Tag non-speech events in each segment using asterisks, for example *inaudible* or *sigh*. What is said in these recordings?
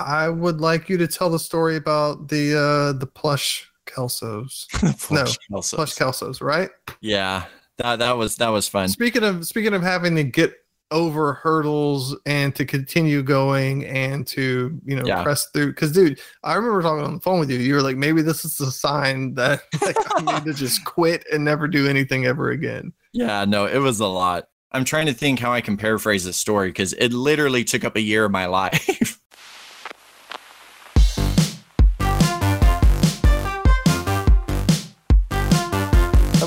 I would like you to tell the story about the uh the plush Kelsos. *laughs* no, Kelsos. plush Kelsos, right? Yeah, that that was that was fun. Speaking of speaking of having to get over hurdles and to continue going and to you know Yeah. press through because dude i remember talking on the phone with you you were like maybe this is a sign that like *laughs* i need to just quit and never do anything ever again Yeah, no, it was a lot. I'm trying to think how I can paraphrase this story because it literally took up a year of my *laughs* life.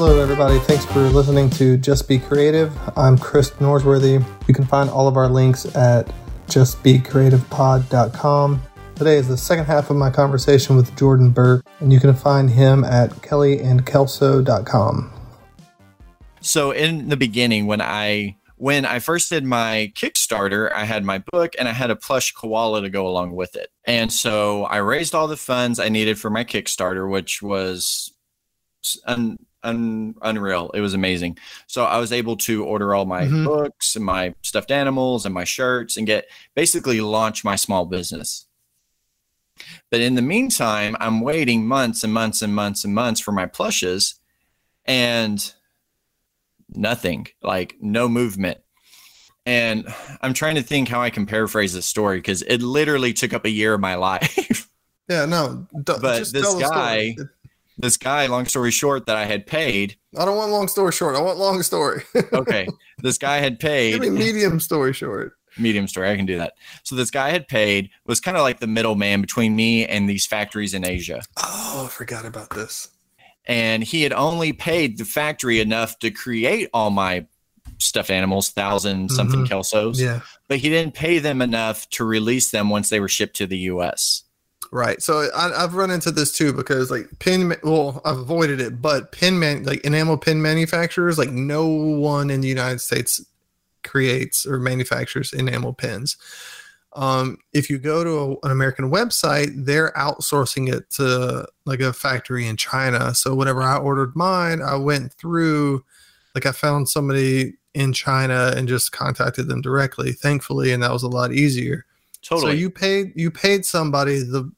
Hello, everybody. Thanks for listening to Just Be Creative. I'm Chris Norsworthy. You can find all of our links at justbecreativepod.com. Today is the second half of my conversation with Jordan Burke, and you can find him at kellyandkelso.com. so in the beginning, when I when I first did my Kickstarter, I had my book and I had a plush koala to go along with it. And so I raised all the funds I needed for my Kickstarter, which was un, un, unreal. It was amazing. So I was able to order all my Mhm. books and my stuffed animals and my shirts and get basically launch my small business. But in the meantime, I'm waiting months and months and months and months for my plushes and nothing, like no movement. And I'm trying to think how I can paraphrase this story because it literally took up a year of my *laughs* life. Yeah, no, d- But this guy-. This guy, long story short, that I had paid. I don't want long story short. I want long story. *laughs* Okay. this guy had paid. Give me medium story short. medium story. I can do that. So this guy had paid, was kind of like the middleman between me and these factories in Asia. Oh, I forgot about this. and he had only paid the factory enough to create all my stuffed animals, thousand something Mhm. kelsos, Yeah, but he didn't pay them enough to release them once they were shipped to the U.S. right. So I, I've run into this too because like pin, well, I've avoided it, but pin man, like enamel pin manufacturers, like no one in the United States creates or manufactures enamel pins. Um, if you go to a- an American website, they're outsourcing it to like a factory in China. So whenever I ordered mine, I went through, like I found somebody in China and just contacted them directly, thankfully, and that was a lot easier. Totally. So you paid you paid somebody the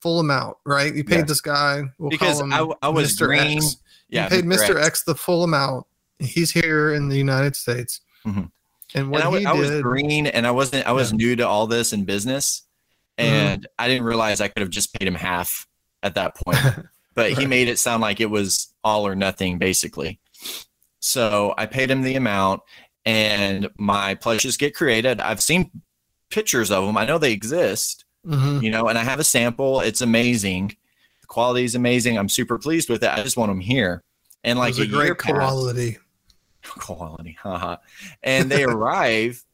full amount, right? You paid Yes. this guy we'll because call him I, I was Mr. green. X. Yeah, you paid Mr. X. X. the full amount. He's here in the United States. Mhm. And what And I, he I was green, and I wasn't. I was Yeah. new to all this in business, Mhm. and I didn't realize I could have just paid him half at that point. *laughs* but he made it sound like it was all or nothing basically so i paid him the amount and my plushes get created i've seen pictures of them i know they exist Mhm. you know and i have a sample. It's amazing. The quality is amazing. I'm super pleased with it. I just want them here. And like a, a great passed- quality. *laughs* quality haha. And they arrive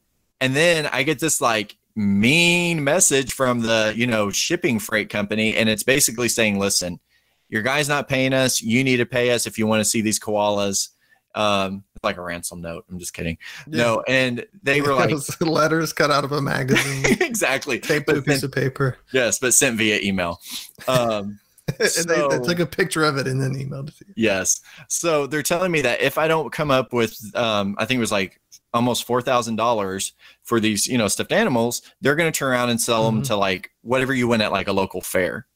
and then i get this like mean message from the you know shipping freight company and it's basically saying listen your guy's not paying us. You need to pay us if you want to see these koalas. Um like a ransom note i'm just kidding no and they were like *laughs* letters cut out of a magazine, *laughs* exactly taped to a piece sent, of paper. yes but sent via email um *laughs* and they, they took a picture of it and then emailed it to you. Yes. So they're telling me that if I don't come up with, um, I think it was like almost four thousand dollars for these, you know, stuffed animals, they're going to turn around and sell them Mhm. to like whatever you win at like a local fair,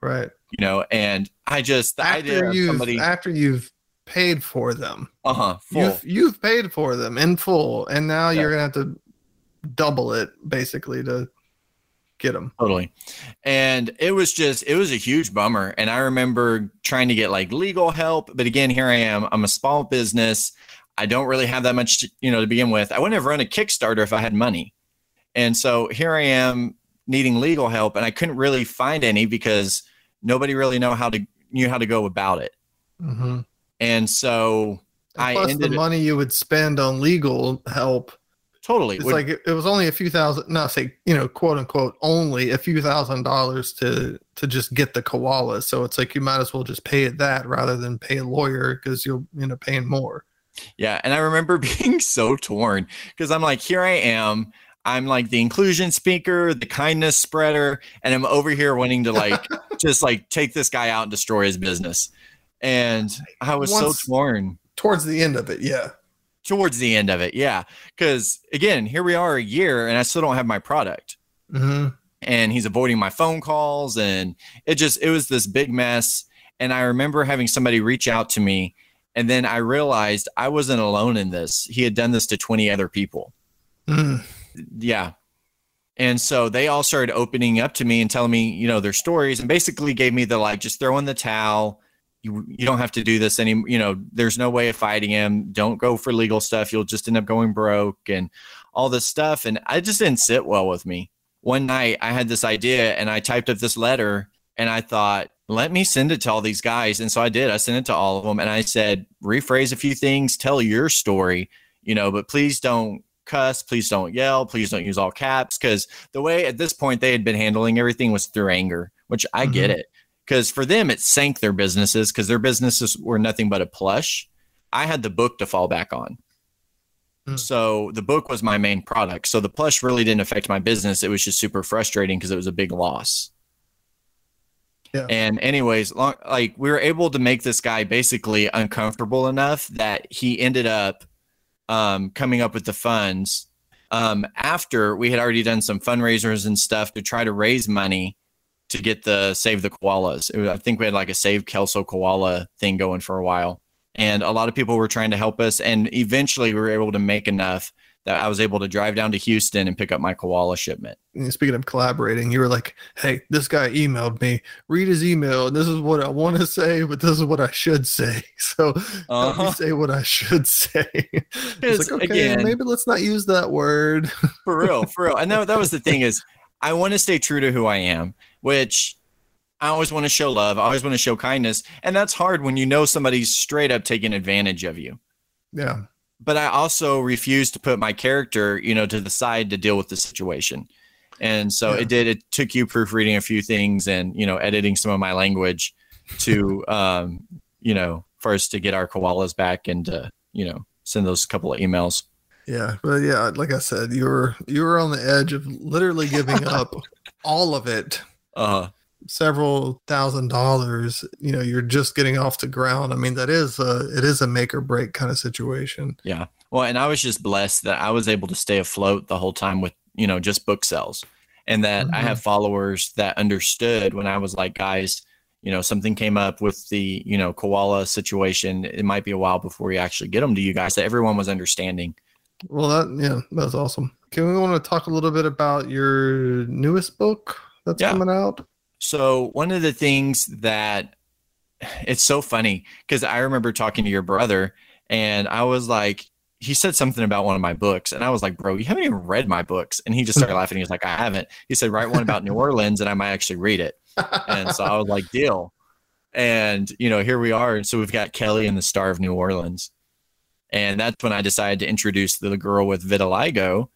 Right. you know. And I just the idea of somebody, after you've paid for them. uh huh, You've you've paid for them in full, and now Yeah. you're gonna have to double it basically to get them. totally. And it was just, it was a huge bummer. And I remember trying to get like legal help, but again, here I am. I'm a small business. I don't really have that much, you know, to begin with. I wouldn't have run a Kickstarter if I had money. And so here I am needing legal help, and I couldn't really find any because nobody really know how to knew how to go about it. Mm-hmm. And so I plus the ended money you would spend on legal help. totally It's would- like it, it was only a few thousand, not say you know, quote unquote, only a few thousand dollars to to just get the koala. So it's like you might as well just pay it that rather than pay a lawyer because you'll end up paying more. Yeah, and I remember *laughs* being so torn because I'm like, here I am. I'm like the inclusion speaker, the kindness spreader, and I'm over here wanting to like *laughs* just like take this guy out and destroy his business. And I was Once- so torn Towards the end of it, yeah. towards the end of it. Yeah. Cause again, here we are a year and I still don't have my product. hmm and he's avoiding my phone calls and it just it was this big mess and i remember having somebody reach out to me and then i realized i wasn't alone in this he had done this to 20 other people Mm. yeah and so they all started opening up to me and telling me you know their stories and basically gave me the like just throw in the towel you, you don't have to do this any you know there's no way of fighting him. Don't go for legal stuff. You'll just end up going broke and all this stuff. And i just didn't sit well with me. One night i had this idea and i typed up this letter and i thought let me send it to all these guys. And so i did. I sent it to all of them and i said rephrase a few things. Tell your story you know but please don't cuss. Please don't yell. Please don't use all caps. Because the way at this point they had been handling everything was through anger which i get Mhm. it because for them it sank their businesses because their businesses were nothing but a plush. I had the book to fall back on. Mm. so the book was my main product. So the plush really didn't affect my business. It was just super frustrating because it was a big loss. Yeah. and anyways long, like we were able to make this guy basically uncomfortable enough that he ended up um, coming up with the funds um, after we had already done some fundraisers and stuff to try to raise money to get the save the koalas. Was- I think we had like a save Kelso koala thing going for a while, and a lot of people were trying to help us. And eventually, we were able to make enough that I was able to drive down to Houston and pick up my koala shipment. And speaking of collaborating, you were like, "Hey, this guy emailed me. Read his email, and this is what I want to say, but this is what I should say. *laughs* So Uh-huh. say what I should *laughs* say." it's like, okay, again- maybe let's not use that word. for real, for real. And that, that was the thing *laughs* is, I want to stay true to who I am, which I always want to show love. I always want to show kindness, and that's hard when you know somebody's straight up taking advantage of you. yeah, But I also refuse to put my character, you know, to the side to deal with the situation. And so Yeah. it did. It took you proofreading a few things and you know editing some of my language to, *laughs* um, you know, first to get our koalas back and to, you know send those couple of emails. yeah, but yeah, like I said, you were you were on the edge of literally giving up *laughs* all of it. Uh, several thousand dollars you know you're just getting off the ground i mean that is a it is a make or break kind of situation Yeah. Well, and I was just blessed that I was able to stay afloat the whole time with, you know, just book sales and that I Mhm. have followers that understood when I was like, guys, you know, something came up with the, you know, koala situation. It might be a while before we actually get them to you guys. That everyone was understanding. well that yeah that's awesome can we want to talk a little bit about your newest book that's Yeah. coming out So one of the things that it's so funny because I remember talking to your brother and I was like, he said something about one of my books, and I was like, bro, you haven't even read my books. And he just started laughing. He was like, I haven't. He said, write one about New *laughs* Orleans, and I might actually read it. And so I was like, deal. And you know, here we are. And so we've got Kelly and the Star of New Orleans. And that's when I decided to introduce the girl with vitiligo.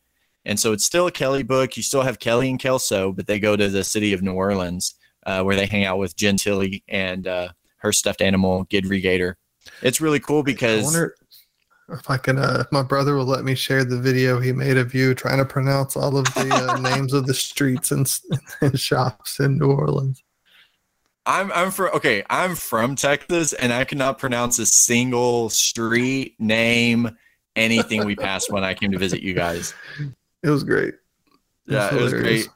And so it's still a Kelly book. You still have Kelly and Kelso, but they go to the city of New Orleans uh, where they hang out with Gentilly and uh, her stuffed animal, Gidry Gator. It's really cool i because wonder if i can uh if my brother will let me share the video he made of you trying to pronounce all of the uh, *laughs* names of the streets and, *laughs* and shops in new orleans I'm I'm from okay, I'm from Texas and I cannot pronounce a single street name, anything we passed when I came to visit you guys. It was great Yeah, It's it was great.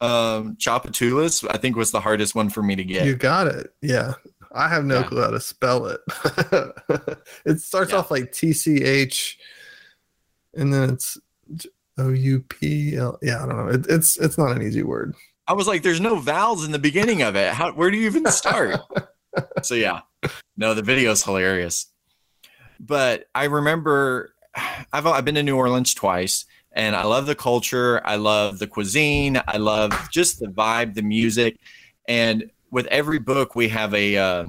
Um Tchoupitoulas, I think was the hardest one for me to get. You got it. Yeah. I have no Yeah. clue how to spell it. *laughs* it starts Yeah. off like TCH and then it's O U P L. Yeah, I don't know. It, it's it's not an easy word. I was like, there's no vowels in the beginning of it. How where do you even start? *laughs* so yeah. No, the video is hilarious. But I remember *sighs* I've I've been to New Orleans twice and I love the culture, I love the cuisine, I love just the vibe, the music. And with every book we have a uh,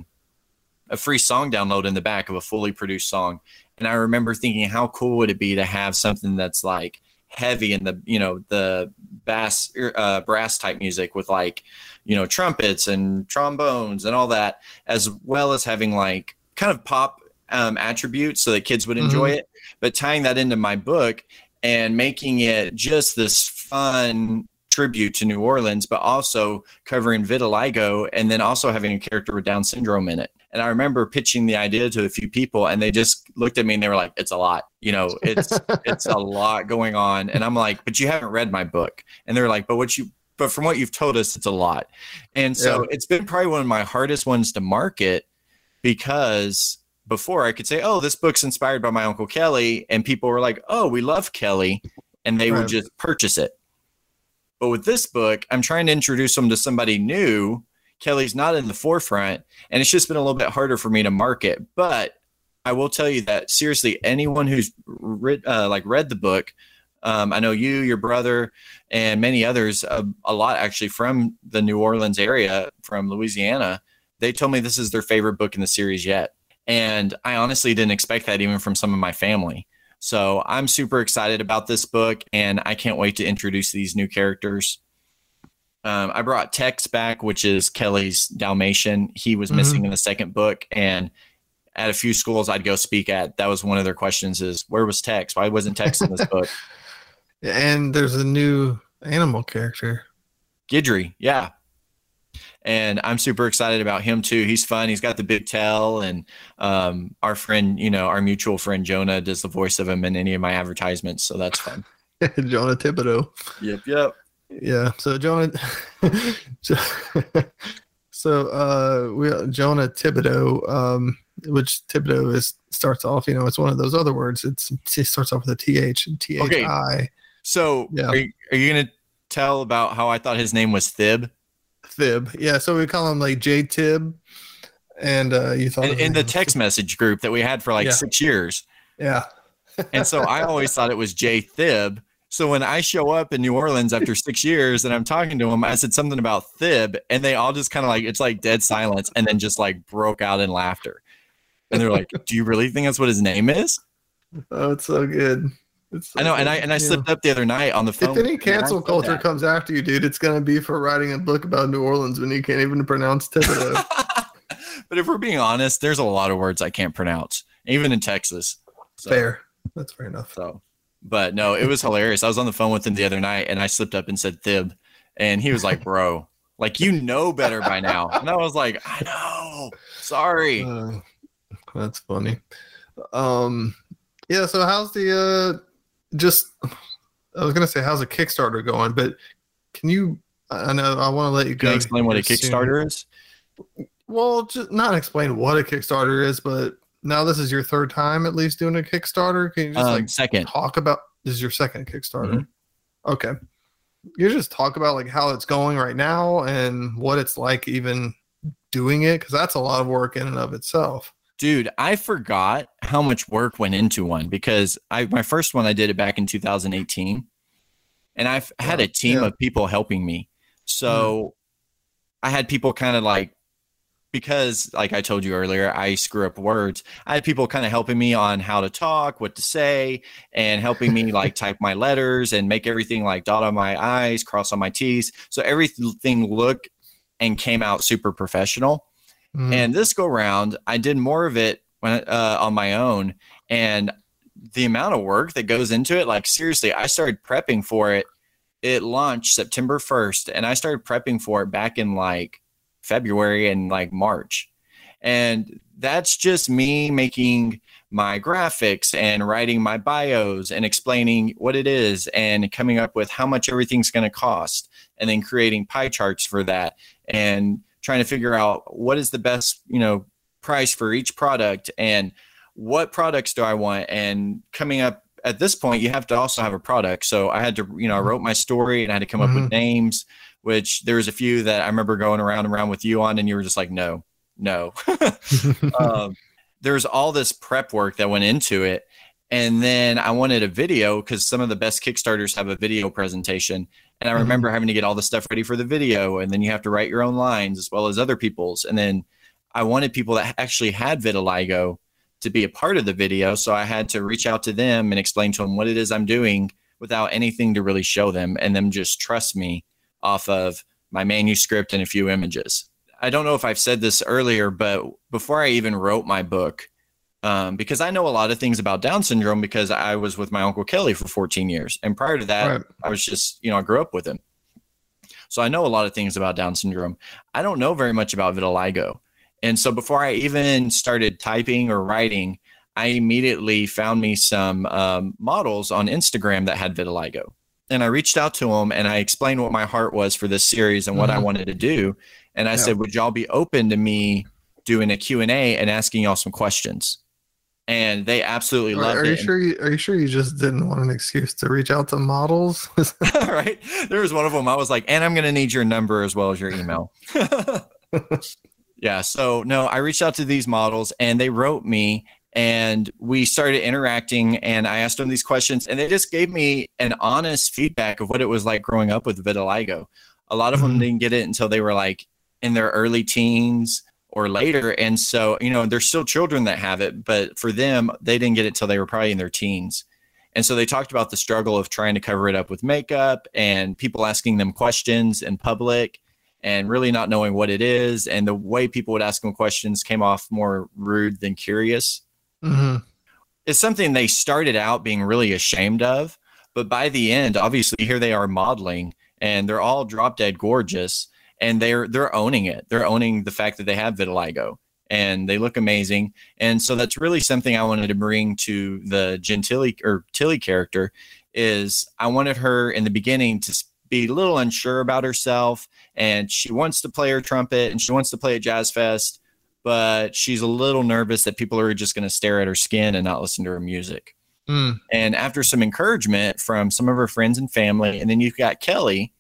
a free song download in the back of a fully produced song. And I remember thinking how cool would it be to have something that's like heavy in the you know the bass uh, brass type music with like you know trumpets and trombones and all that as well as having like kind of pop um, attributes so that kids would enjoy it but tying that into my book and making it just this fun tribute to New Orleans, but also covering vitiligo and then also having a character with Down syndrome in it. And I remember pitching the idea to a few people and they just looked at me and they were like, it's a lot, you know, it's, *laughs* it's a lot going on. And I'm like, but you haven't read my book. And they're like, but what you, but from what you've told us, it's a lot. And so Yeah. it's been probably one of my hardest ones to market because before I could say, oh, this book's inspired by my Uncle Kelly. And people were like, oh, we love Kelly. And they would just purchase it. But with this book, I'm trying to introduce them to somebody new. Kelly's not in the forefront. And it's just been a little bit harder for me to market. But I will tell you that seriously, anyone who's read, uh, like read the book, um, I know you, your brother, and many others, uh, a lot actually from the New Orleans area, from Louisiana, they told me this is their favorite book in the series yet. And I honestly didn't expect that even from some of my family. So I'm super excited about this book and I can't wait to introduce these new characters. Um, I brought Tex back, which is Kelly's Dalmatian. He was Mhm. missing in the second book. And at a few schools I'd go speak at, that was one of their questions is where was Tex? Why wasn't Tex in this book? *laughs* And there's a new animal character. Gidry, yeah. And I'm super excited about him too. He's fun. He's got the big tail, and um, our friend, you know, our mutual friend Jonah does the voice of him in any of my advertisements, so that's fun. *laughs* Jonah Thibodeau. yep, yep. Yeah. So Jonah. *laughs* *laughs* so uh, we Jonah Thibodeau, um, which Thibodeau is starts off. You know, it's one of those other words. It's it starts off with a th and t h i So, Yeah. are, you, are you gonna tell about how I thought his name was Thib? Thib. Yeah. So we call him like J Tib, and uh, you thought In, in the text message group that we had for like Yeah. six years, Yeah. *laughs* and so I always thought it was J Thib. So when I show up in New Orleans after six years and I'm talking to them, I said something about Thib, and they all just kind of like it's like dead silence, and then just like broke out in laughter. And they're like, "Do you really think that's what his name is?" *laughs* Oh, it's so good. It's so I know, and I and I Yeah. slipped up the other night on the phone. If any cancel said culture that. comes after you, dude, it's gonna be for writing a book about New Orleans when you can't even pronounce Thibodeau. *laughs* but if we're being honest, there's a lot of words I can't pronounce, even in Texas. So, Fair. That's fair enough. So, but no, it was hilarious. I was on the phone with him the other night, and I slipped up and said Thib, and he was like, *laughs* "Bro, like you know better by now." And I was like, "I know, sorry." Uh, that's funny. Um, yeah. So how's the uh, just? I was gonna say how's a Kickstarter going, but can you? I know I want to let you Can you explain what a here soon. Kickstarter is? Well, just not explain what a Kickstarter is, but now this is your third time at least doing a Kickstarter. Can you just Um, like second, talk about? This is your second Kickstarter. Mm-hmm. Okay. You just talk about like how it's going right now and what it's like even doing it because that's a lot of work in and of itself. Dude, I forgot how much work went into one because I my first one I did it back in 2018, and I've had a team yeah. of people helping me. So mm-hmm. I had people kind of like because like I told you earlier, I screw up words. I had people kind of helping me on how to talk, what to say, and helping me *laughs* like type my letters and make everything like dot on my I's, cross on my T's. So everything looked and came out super professional. Mhm. And this go round, I did more of it when, uh, on my own. And the amount of work that goes into it, like seriously, I started prepping for it. It launched September 1st, and I started prepping for it back in like February and like March. And that's just me making my graphics and writing my bios and explaining what it is and coming up with how much everything's going to cost and then creating pie charts for that and trying to figure out what is the best, you know, price for each product and what products do I want and coming up at this point you have to also have a product. So I had to, you know, I wrote my story and I had to come up Mhm. with names, which there was a few that I remember going around and around with you on and you were just like, no, no. *laughs* um, there's all this prep work that went into it. And then I wanted a video because some of the best Kickstarters have a video presentation. And I Mhm. remember having to get all the stuff ready for the video. And then you have to write your own lines as well as other people's. And then I wanted people that actually had vitiligo to be a part of the video. So I had to reach out to them and explain to them what it is I'm doing without anything to really show them and them just trust me off of my manuscript and a few images. I don't know if I've said this earlier, but before I even wrote my book, um, because I know a lot of things about Down syndrome because I was with my uncle Kelly for 14 years, and prior to that, Right. I was just you know I grew up with him, so I know a lot of things about Down syndrome. I don't know very much about vitiligo, and so before I even started typing or writing, I immediately found me some um, models on Instagram that had vitiligo, and I reached out to them and I explained what my heart was for this series and what I Mhm. wanted to do. And I Yeah. said, would y'all be open to me doing a Q&A and asking y'all some questions? And they absolutely Are, loved are you it. sure? You, are you sure you just didn't want an excuse to reach out to models? *laughs* *laughs* right? There was one of them. I was like, and I'm going to need your number as well as your email. *laughs* yeah. So, no, I reached out to these models and they wrote me and we started interacting and I asked them these questions and they just gave me an honest feedback of what it was like growing up with vitiligo. A lot of them Mhm. didn't get it until they were like in their early teens or later. And so, you know, there's still children that have it, but for them, they didn't get it till they were probably in their teens. And so they talked about the struggle of trying to cover it up with makeup and people asking them questions in public and really not knowing what it is. And the way people would ask them questions came off more rude than curious. hmm It's something they started out being really ashamed of. But by the end, obviously, here they are modeling and they're all drop dead gorgeous and they're they're owning it. They're owning the fact that they have vitiligo and they look amazing. And so that's really something I wanted to bring to the Gentilly or Tilly character is I wanted her in the beginning to be a little unsure about herself and she wants to play her trumpet and she wants to play at Jazz Fest, but she's a little nervous that people are just going to stare at her skin and not listen to her music. Mm. And after some encouragement from some of her friends and family, and then you've got Kelly.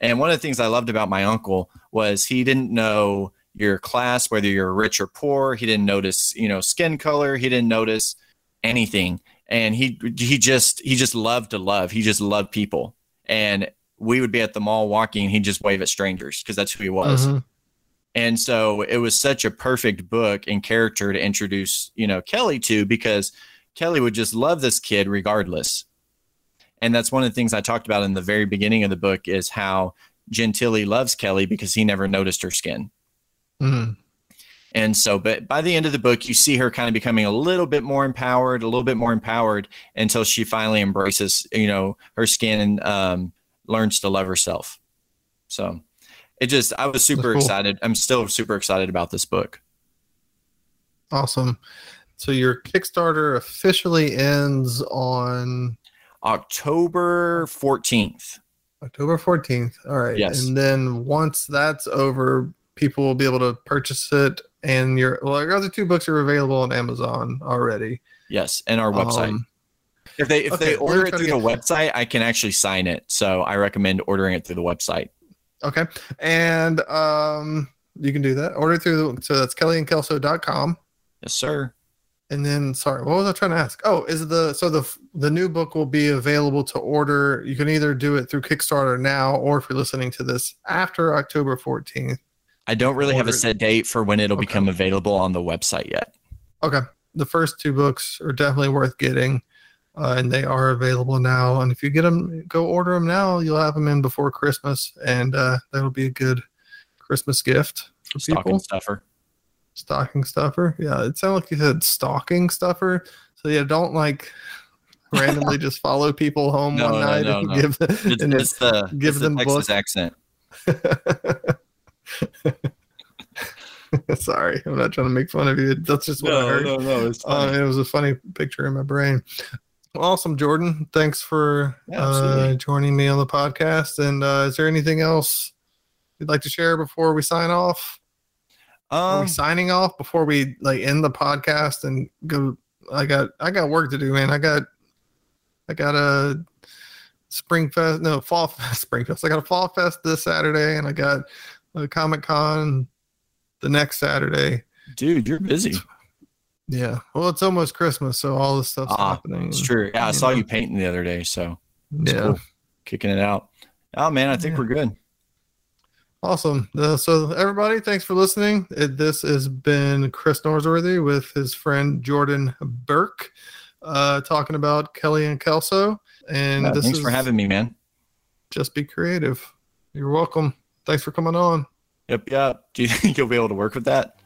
And one of the things I loved about my uncle was he didn't know your class, whether you're rich or poor. He didn't notice, you know, skin color. He didn't notice anything. And he he just he just loved to love. He just loved people. And we would be at the mall walking, and he'd just wave at strangers because that's who he was. Mhm. And so it was such a perfect book and character to introduce, you know, Kelly to because Kelly would just love this kid regardless. And that's one of the things I talked about in the very beginning of the book is how Gentilly loves Kelly because he never noticed her skin. Mhm. And so, but by the end of the book, you see her kind of becoming a little bit more empowered, a little bit more empowered until she finally embraces, you know, her skin and um, learns to love herself. So it just, I was super cool. excited. I'm still super excited about this book. Awesome. So your Kickstarter officially ends on October 14th. October 14th. All right. Yes. And then once that's over, people will be able to purchase it. And your well, your other two books are available on Amazon already. Yes. And our website. Um, if they, if okay, they order it through the website, I can actually sign it. So I recommend ordering it through the website. okay. And um, you can do that. Order through the, so that's kellyandkelso.com. Yes, sir. And then, sorry, what was I trying to ask? Oh, is the so the the new book will be available to order? You can either do it through Kickstarter now, or if you're listening to this after October 14th. I don't really have a set date for when it'll Okay. become available on the website yet. Okay, the first two books are definitely worth getting, uh, and they are available now. And if you get them, go order them now. You'll have them in before Christmas, and uh, that'll be a good Christmas gift for Stocking people. stuffer. Stocking stuffer. Yeah, it sounded like you said stocking stuffer. So yeah, don't like randomly *laughs* just follow people home No, one no, night no, and no. give It's, and it's the, give it's the them Texas books. accent. *laughs* Sorry, I'm not trying to make fun of you. That's just what I heard. no. It's Uh, it was a funny picture in my brain. Awesome, Jordan. Thanks for Yeah, uh, joining me on the podcast. And uh, is there anything else you'd like to share before we sign off? Are um, we signing off before we like end the podcast and go? I got I got work to do, man. I got I got a spring fest, no fall *laughs* fest, spring fest. I got a fall fest this Saturday, and I got a Comic Con the next Saturday. dude, you're busy. Yeah, well, it's almost Christmas, so all this stuff's Ah, happening. It's true. Yeah, I saw know. you painting the other day, so Yeah. cool. kicking it out. Oh man, I think Yeah. we're good. Awesome. Uh, so, everybody, thanks for listening. It, this has been Chris Norsworthy with his friend Jordan Burke uh, talking about Kelly and Kelso. And Yeah, this thanks is for having me, man. Just Be Creative. You're welcome. Thanks for coming on. Yep, yep. Do you *laughs* think you'll be able to work with that?